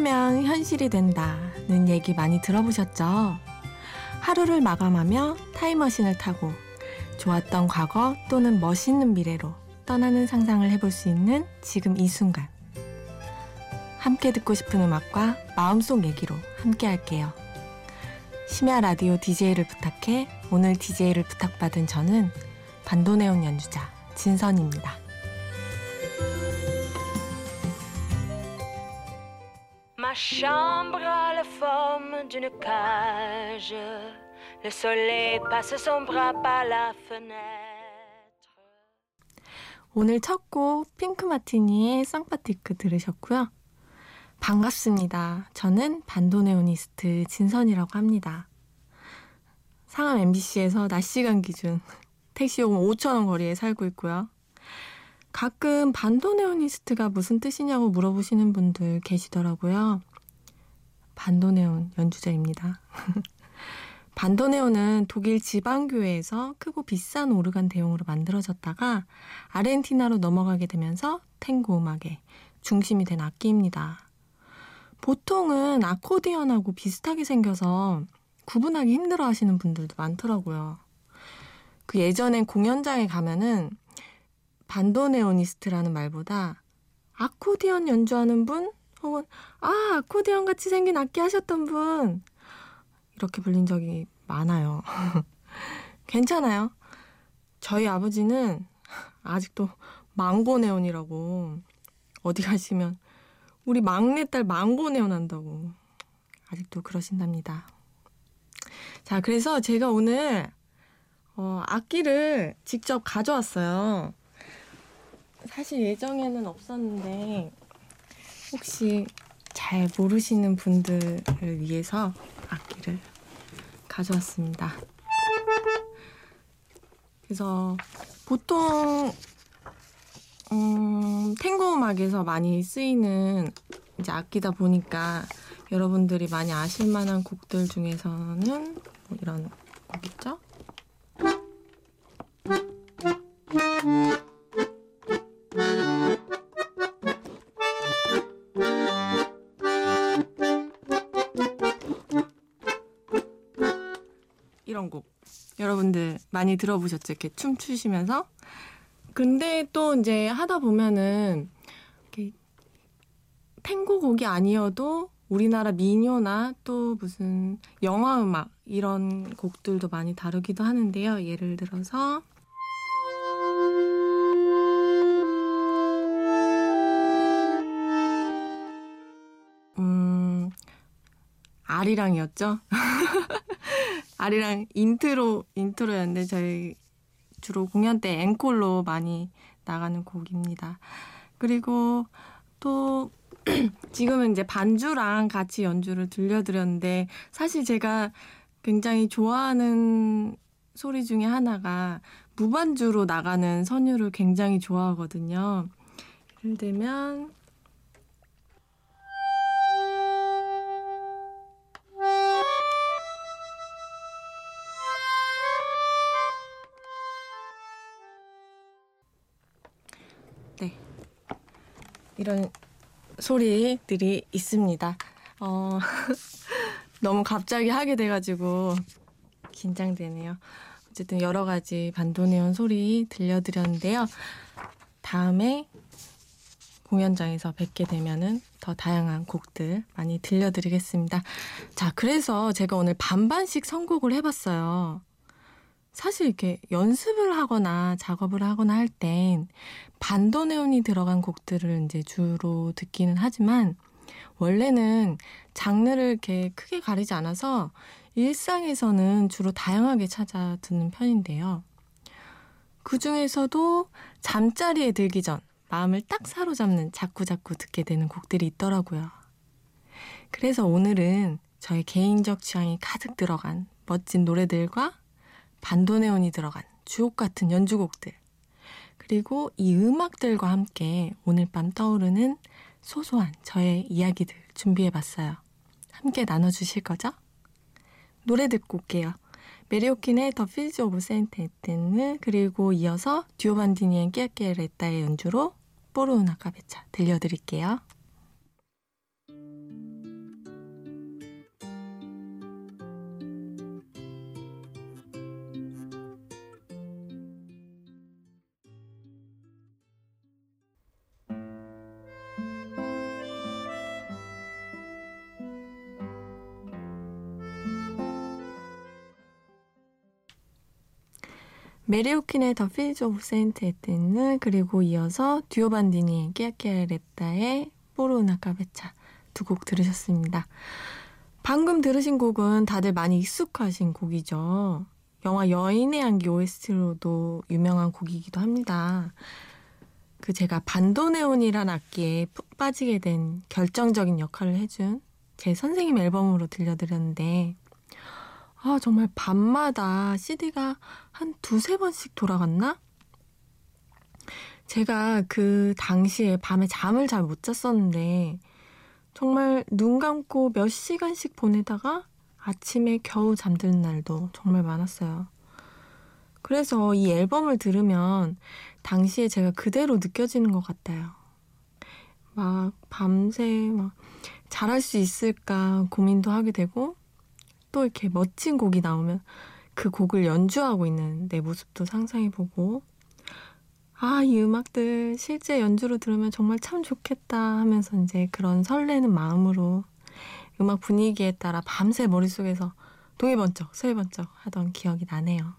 꿈하면 현실이 된다는 얘기 많이 들어보셨죠? 하루를 마감하며 타임머신을 타고 좋았던 과거 또는 멋있는 미래로 떠나는 상상을 해볼 수 있는 지금 이 순간. 함께 듣고 싶은 음악과 마음속 얘기로 함께 할게요. 심야 라디오 DJ를 부탁해 오늘 DJ를 부탁받은 저는 반도네온 연주자 진선입니다. Chambre a la forme d'une cage. Le soleil passe son bras par la fenêtre. 오늘 첫 곡 핑크 마티니의 Sympathique 들으셨고요. 반갑습니다. 저는 bandoneonist 진선이라고 합니다. 상암 MBC에서 낮 시간 기준 택시 요금 5천원 거리에 살고 있고요. 가끔 반도네오니스트가 무슨 뜻이냐고 물어보시는 분들 계시더라고요. 반도네온 연주자입니다. 반도네온은 독일 지방교회에서 크고 비싼 오르간 대용으로 만들어졌다가 아르헨티나로 넘어가게 되면서 탱고 음악의 중심이 된 악기입니다. 보통은 아코디언하고 비슷하게 생겨서 구분하기 힘들어 하시는 분들도 많더라고요. 그 예전엔 공연장에 가면은 반도네오니스트라는 말보다 아코디언 연주하는 분 혹은 아 아코디언 같이 생긴 악기 하셨던 분 이렇게 불린 적이 많아요. 괜찮아요. 저희 아버지는 아직도 망고네온이라고 어디 가시면 우리 막내딸 망고네온 한다고 아직도 그러신답니다. 자, 그래서 제가 오늘 어, 악기를 직접 가져왔어요. 사실 예정에는 없었는데 혹시 잘 모르시는 분들을 위해서 악기를 가져왔습니다. 그래서 보통 음, 탱고 음악에서 많이 쓰이는 이제 악기다 보니까 여러분들이 많이 아실 만한 곡들 중에서는 뭐 이런 곡 있죠? 여러분들 많이 들어보셨죠? 이렇게 춤추시면서 근데 또 이제 하다 보면은 이렇게 탱고 곡이 아니어도 우리나라 민요나 또 무슨 영화 음악 이런 곡들도 많이 다루기도 하는데요. 예를 들어서 음 아리랑이었죠. 아리랑 intro intro였는데 저희 주로 공연 때 앵콜로 많이 나가는 곡입니다. 그리고 또 지금은 이제 반주랑 같이 연주를 들려드렸는데 사실 제가 굉장히 좋아하는 소리 중에 하나가 무반주로 나가는 선율을 굉장히 좋아하거든요. 예를 들면 이런 소리들이 있습니다. 어, 너무 갑자기 하게 돼가지고 긴장되네요. 어쨌든 여러 가지 반도네온 소리 들려드렸는데요. 다음에 공연장에서 뵙게 되면은 더 다양한 곡들 많이 들려드리겠습니다. 자, 그래서 제가 오늘 반반씩 선곡을 해봤어요. 사실 이렇게 연습을 하거나 작업을 하거나 할 땐 반도네온이 들어간 곡들을 이제 주로 듣기는 하지만 원래는 장르를 이렇게 크게 가리지 않아서 일상에서는 주로 다양하게 찾아 듣는 편인데요. 그 중에서도 잠자리에 들기 전 마음을 딱 사로잡는 자꾸자꾸 듣게 되는 곡들이 있더라고요. 그래서 오늘은 저의 개인적 취향이 가득 들어간 멋진 노래들과 반도네온이 들어간 주옥 같은 연주곡들, 그리고 이 음악들과 함께 오늘 밤 떠오르는 소소한 저의 이야기들 준비해 봤어요. 함께 나눠주실 거죠? 노래 듣고 올게요. 메리 홉킨의 The Fields of Etienne 그리고 이어서 듀오반디니의 끼아끼아레타의 연주로 Por una Cabeza 들려드릴게요. 메리 홉킨의 The Fields of St. Etienne 그리고 이어서 듀오반디니의 끼아끼아레타의 Por una Cabeza 두 곡 들으셨습니다. 방금 들으신 곡은 다들 많이 익숙하신 곡이죠. 영화 여인의 향기 OST로도 유명한 곡이기도 합니다. 그 제가 반도네온이란 악기에 푹 빠지게 된 결정적인 역할을 해준 제 선생님 앨범으로 들려드렸는데 아 정말 밤마다 CD가 한 두세 번씩 돌아갔나? 제가 그 당시에 밤에 잠을 잘 못 잤었는데 정말 눈 감고 몇 시간씩 보내다가 아침에 겨우 잠드는 날도 정말 많았어요. 그래서 이 앨범을 들으면 당시에 제가 그대로 느껴지는 것 같아요. 막 밤새 막 잘할 수 있을까 고민도 하게 되고 또 이렇게 멋진 곡이 나오면 그 곡을 연주하고 있는 내 모습도 상상해보고 아, 이 음악들 실제 연주로 들으면 정말 참 좋겠다 하면서 이제 그런 설레는 마음으로 음악 분위기에 따라 밤새 머릿속에서 동해번쩍, 서해번쩍 하던 기억이 나네요.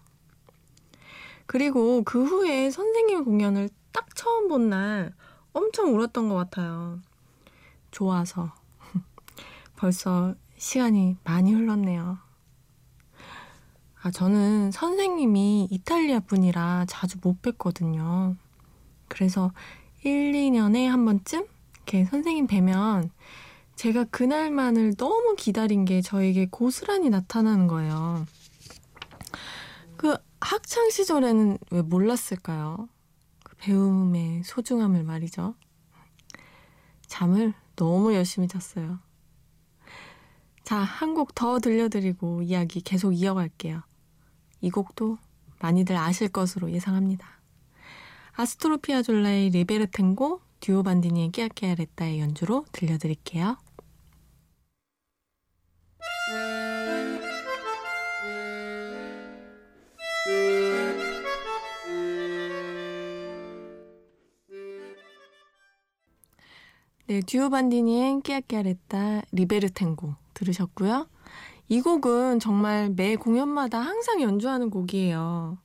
그리고 그 후에 선생님 공연을 딱 처음 본 날 엄청 울었던 것 같아요. 좋아서. 벌써 시간이 많이 흘렀네요. 아, 저는 선생님이 이탈리아 분이라 자주 못 뵀거든요. 그래서 1, 2년에 한 번쯤 이렇게 선생님 뵈면 제가 그날만을 너무 기다린 게 저에게 고스란히 나타나는 거예요. 그 학창 시절에는 왜 몰랐을까요? 그 배움의 소중함을 말이죠. 잠을 너무 열심히 잤어요. 자, 한 곡 더 들려드리고 이야기 계속 이어갈게요. 이 곡도 많이들 아실 것으로 예상합니다. 아스트로피아 졸라의 리베르텐고, 듀오반디니의 끼아끼아레타의 연주로 들려드릴게요. 네, 듀오반디니의 끼아끼아레타 리베르텐고 들으셨고요. 이 곡은 정말 매 공연마다 항상 연주하는 곡이에요.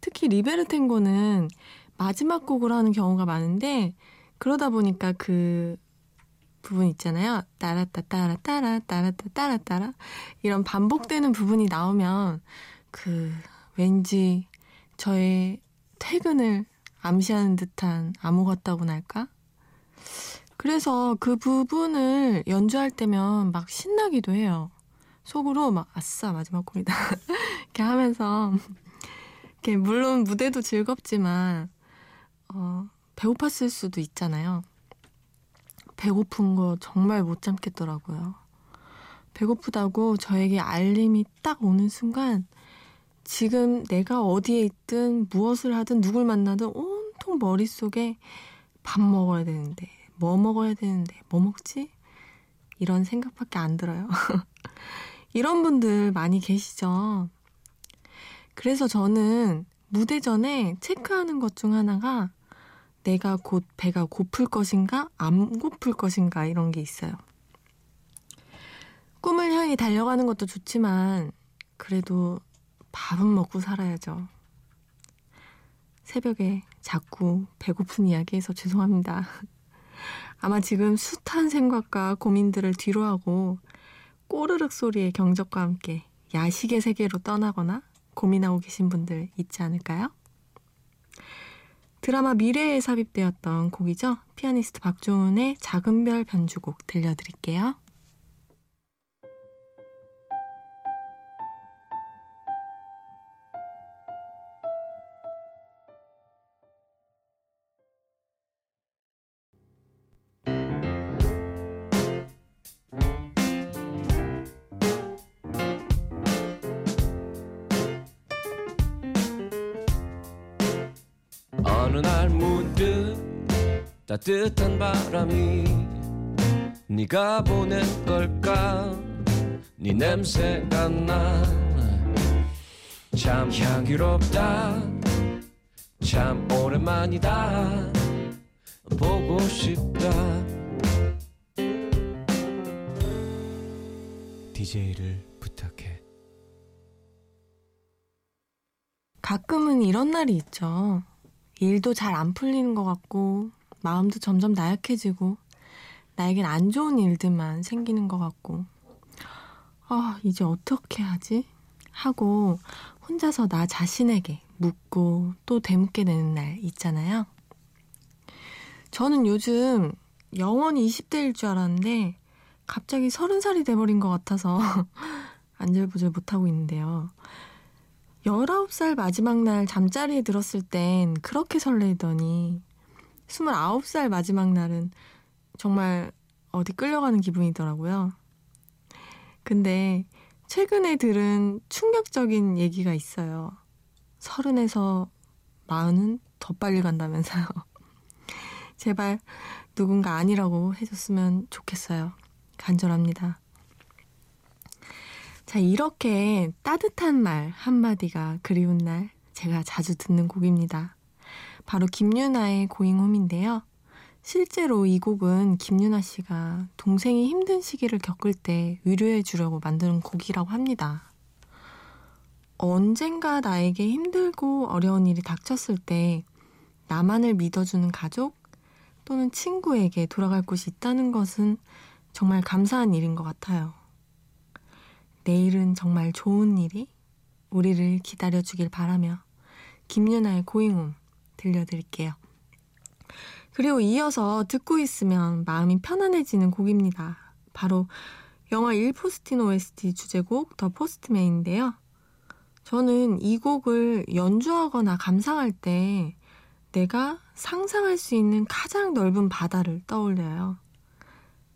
특히 리베르텐고는 마지막 곡을 하는 경우가 많은데 그러다 보니까 그 부분 있잖아요. 따라따 따라 따라 따라따 따라 따라 이런 반복되는 부분이 나오면 그 왠지 저의 퇴근을 암시하는 듯한 암호 같다고나 할까? 그래서 그 부분을 연주할 때면 막 신나기도 해요. 속으로 막 아싸 마지막 곡이다 이렇게 하면서 이렇게 물론 무대도 즐겁지만 어, 배고팠을 수도 있잖아요. 배고픈 거 정말 못 참겠더라고요. 배고프다고 저에게 알림이 딱 오는 순간 지금 내가 어디에 있든 무엇을 하든 누굴 만나든 온통 머릿속에 밥 먹어야 되는데 뭐 먹어야 되는데 뭐 먹지? 이런 생각밖에 안 들어요. 이런 분들 많이 계시죠? 그래서 저는 무대 전에 체크하는 것 중 하나가 내가 곧 배가 고플 것인가, 안 고플 것인가, 이런 게 있어요. 꿈을 향해 달려가는 것도 좋지만, 그래도 밥은 먹고 살아야죠. 새벽에 자꾸 배고픈 이야기해서 죄송합니다. 아마 지금 숱한 생각과 고민들을 뒤로하고 꼬르륵 소리의 경적과 함께 야식의 세계로 떠나거나 고민하고 계신 분들 있지 않을까요? 드라마 미래에 삽입되었던 곡이죠. 피아니스트 박종훈의 작은 별 변주곡 들려드릴게요. 어느 날 문득 따뜻한 바람이 네가 보낸 걸까? 네 냄새가 나 참 향기롭다. 참 오랜만이다. 보고 싶다. DJ를 부탁해. 가끔은 이런 날이 있죠. 일도 잘 안 풀리는 것 같고, 마음도 점점 나약해지고, 나에겐 안 좋은 일들만 생기는 것 같고, 아, 이제 어떻게 하지? 하고 혼자서 나 자신에게 묻고 또 되묻게 되는 날 있잖아요. 저는 요즘 영원히 20대일 줄 알았는데 갑자기 30살이 돼버린 것 같아서 안절부절 못하고 있는데요. 19살 마지막 날 잠자리에 들었을 땐 그렇게 설레더니 29살 마지막 날은 정말 어디 끌려가는 기분이더라고요. 근데 최근에 들은 충격적인 얘기가 있어요. 서른에서 마흔은 더 빨리 간다면서요. 제발 누군가 아니라고 해줬으면 좋겠어요. 간절합니다. 자, 이렇게 따뜻한 말 한마디가 그리운 날 제가 자주 듣는 곡입니다. 바로 김유나의 고잉홈인데요. 실제로 이 곡은 김유나 씨가 동생이 힘든 시기를 겪을 때 위로해 주려고 만든 곡이라고 합니다. 언젠가 나에게 힘들고 어려운 일이 닥쳤을 때 나만을 믿어주는 가족 또는 친구에게 돌아갈 곳이 있다는 것은 정말 감사한 일인 것 같아요. 내일은 정말 좋은 일이 우리를 기다려주길 바라며 김유나의 고잉홈 들려드릴게요. 그리고 이어서 듣고 있으면 마음이 편안해지는 곡입니다. 바로 영화 1포스틴 OST 주제곡 더 포스트맨인데요. 저는 이 곡을 연주하거나 감상할 때 내가 상상할 수 있는 가장 넓은 바다를 떠올려요.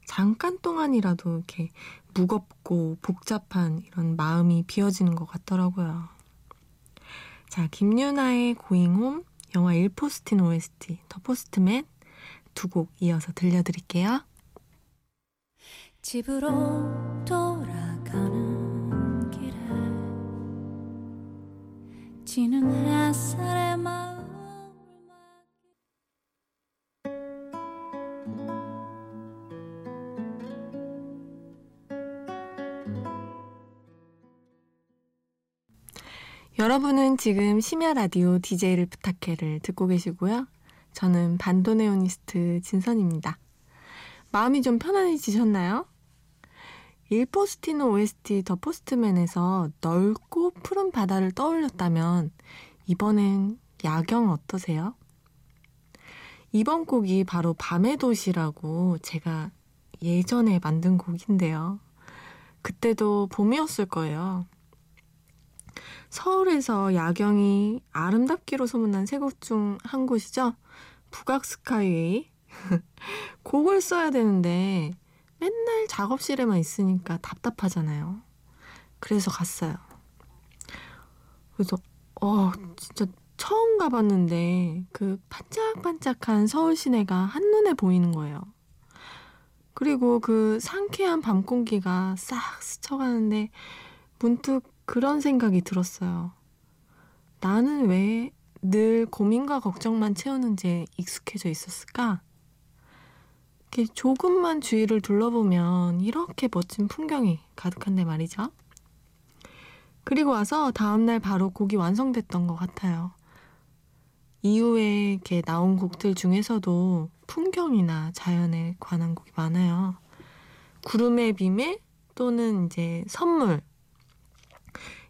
잠깐 동안이라도 이렇게 무겁고 복잡한 이런 마음이 비어지는 것 같더라고요. 자, 김유나의 고잉홈 영화 1포스틴 OST 더 포스트맨 두 곡 이어서 들려드릴게요. 집으로 돌아가는 길에 지는 햇살에 마음 여러분은 지금 심야 라디오 DJ를 부탁해를 듣고 계시고요. 저는 반도네오니스트 진선입니다. 마음이 좀 편안해지셨나요? 일포스티노 OST 더 포스트맨에서 넓고 푸른 바다를 떠올렸다면 이번엔 야경 어떠세요? 이번 곡이 바로 밤의 도시라고 제가 예전에 만든 곡인데요. 그때도 봄이었을 거예요. 서울에서 야경이 아름답기로 소문난 세 곳 중 한 곳이죠. 북악 스카이웨이. 곡을 써야 되는데 맨날 작업실에만 있으니까 답답하잖아요. 그래서 갔어요. 그래서 어 진짜 처음 가봤는데 그 반짝반짝한 서울 시내가 한눈에 보이는 거예요. 그리고 그 상쾌한 밤 공기가 싹 스쳐가는데 문득 그런 생각이 들었어요. 나는 왜 늘 고민과 걱정만 채우는지 익숙해져 있었을까? 조금만 주위를 둘러보면 이렇게 멋진 풍경이 가득한데 말이죠. 그리고 와서 다음날 바로 곡이 완성됐던 것 같아요. 이후에 이렇게 나온 곡들 중에서도 풍경이나 자연에 관한 곡이 많아요. 구름의 비밀 또는 이제 선물.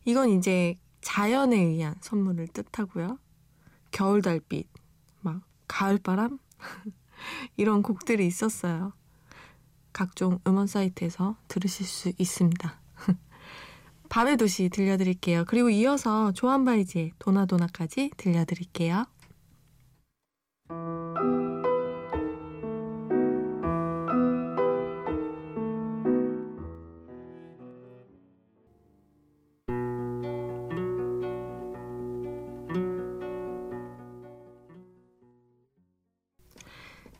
이건 이제 자연에 의한 선물을 뜻하고요. 겨울 달빛, 막 가을 바람 이런 곡들이 있었어요. 각종 음원 사이트에서 들으실 수 있습니다. 밤의 도시 들려드릴게요. 그리고 이어서 조한바이지의 도나도나까지 들려드릴게요.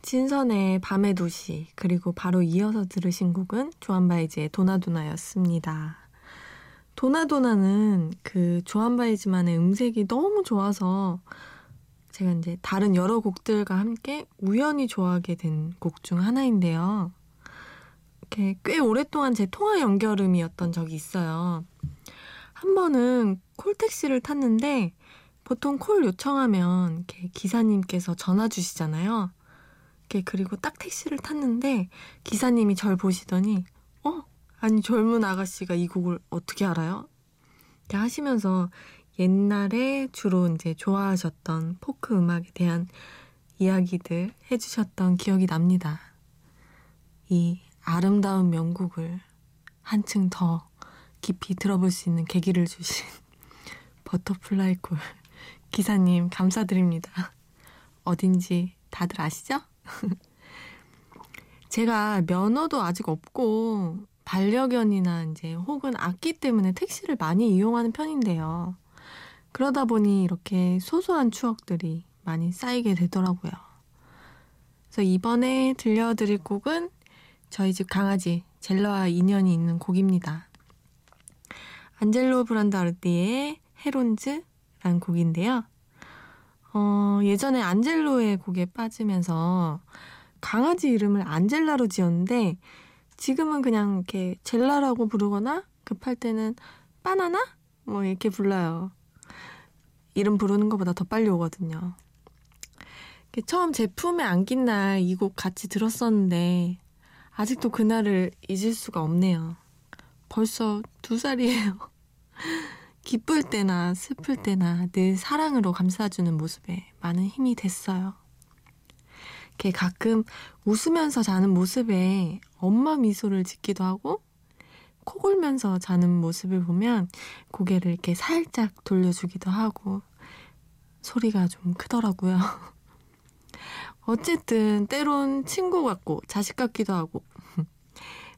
진선의 밤의 도시 그리고 바로 이어서 들으신 곡은 조한바이지의 도나도나였습니다. 도나도나는 그 조한바이지만의 음색이 너무 좋아서 제가 이제 다른 여러 곡들과 함께 우연히 좋아하게 된 곡 중 하나인데요. 이렇게 꽤 오랫동안 제 통화 연결음이었던 적이 있어요. 한 번은 콜택시를 탔는데 보통 콜 요청하면 이렇게 기사님께서 전화 주시잖아요. 이렇게 그리고 딱 택시를 탔는데 기사님이 절 보시더니 어 아니 젊은 아가씨가 이 곡을 어떻게 알아요? 이렇게 하시면서 옛날에 주로 이제 좋아하셨던 포크 음악에 대한 이야기들 해주셨던 기억이 납니다. 이 아름다운 명곡을 한층 더 깊이 들어볼 수 있는 계기를 주신 버터플라이 콜 기사님 감사드립니다. 어딘지 다들 아시죠? 제가 면허도 아직 없고 반려견이나 이제 혹은 아기 때문에 택시를 많이 이용하는 편인데요. 그러다 보니 이렇게 소소한 추억들이 많이 쌓이게 되더라고요. 그래서 이번에 들려드릴 곡은 저희 집 강아지 젤러와 인연이 있는 곡입니다. 안젤로 브란다르디의 헤론즈라는 곡인데요. 어, 예전에 안젤로의 곡에 빠지면서 강아지 이름을 안젤라로 지었는데 지금은 그냥 이렇게 젤라라고 부르거나 급할 때는 바나나? 뭐 이렇게 불러요. 이름 부르는 것보다 더 빨리 오거든요. 처음 제품에 안긴 날이 곡 같이 들었었는데 아직도 그날을 잊을 수가 없네요. 벌써 두 살이에요. 기쁠 때나 슬플 때나 늘 사랑으로 감싸주는 모습에 많은 힘이 됐어요. 이렇게 가끔 웃으면서 자는 모습에 엄마 미소를 짓기도 하고 코 골면서 자는 모습을 보면 고개를 이렇게 살짝 돌려주기도 하고 소리가 좀 크더라고요. 어쨌든 때론 친구 같고 자식 같기도 하고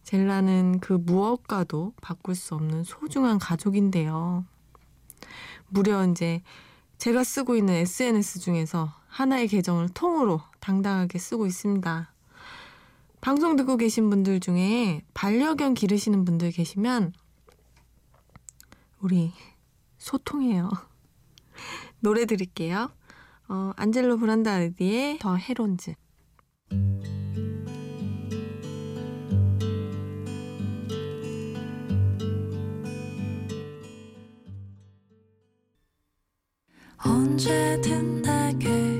젤라는 그 무엇과도 바꿀 수 없는 소중한 가족인데요. 무려 이제 제가 쓰고 있는 SNS 중에서 하나의 계정을 통으로 당당하게 쓰고 있습니다. 방송 듣고 계신 분들 중에 반려견 기르시는 분들 계시면 우리 소통해요. 노래 드릴게요. 어, 안젤로 브란다르디의 더 헤론즈. 언제 든 내게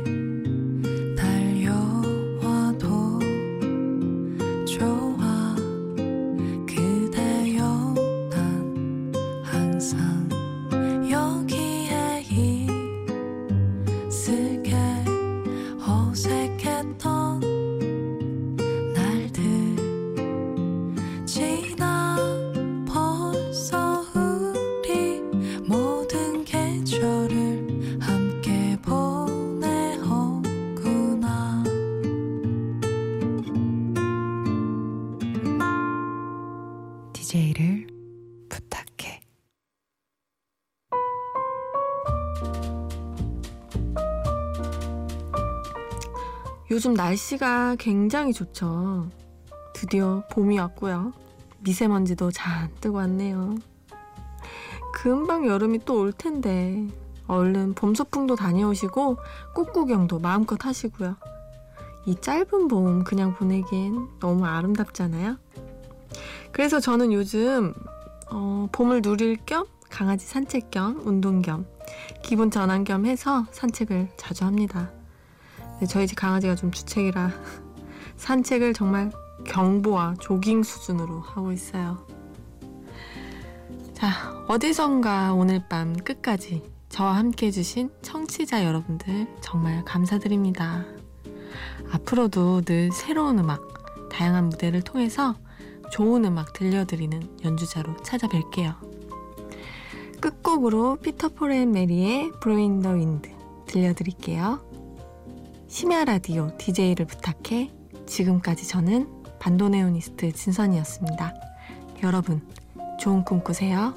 요즘 날씨가 굉장히 좋죠. 드디어 봄이 왔고요. 미세먼지도 잔뜩 왔네요. 금방 여름이 또 올 텐데 얼른 봄 소풍도 다녀오시고 꽃구경도 마음껏 하시고요. 이 짧은 봄 그냥 보내기엔 너무 아름답잖아요. 그래서 저는 요즘 어, 봄을 누릴 겸 강아지 산책 겸 운동 겸 기분 전환 겸 해서 산책을 자주 합니다. 네, 저희 집 강아지가 좀 주책이라 산책을 정말 경보와 조깅 수준으로 하고 있어요. 자, 어디선가 오늘 밤 끝까지 저와 함께 해주신 청취자 여러분들 정말 감사드립니다. 앞으로도 늘 새로운 음악, 다양한 무대를 통해서 좋은 음악 들려드리는 연주자로 찾아뵐게요. 끝곡으로 피터폴 앤 메리의 Blowin' in the Wind 들려드릴게요. 심야 라디오 DJ를 부탁해 지금까지 저는 반도네오니스트 진선이었습니다. 여러분 좋은 꿈 꾸세요.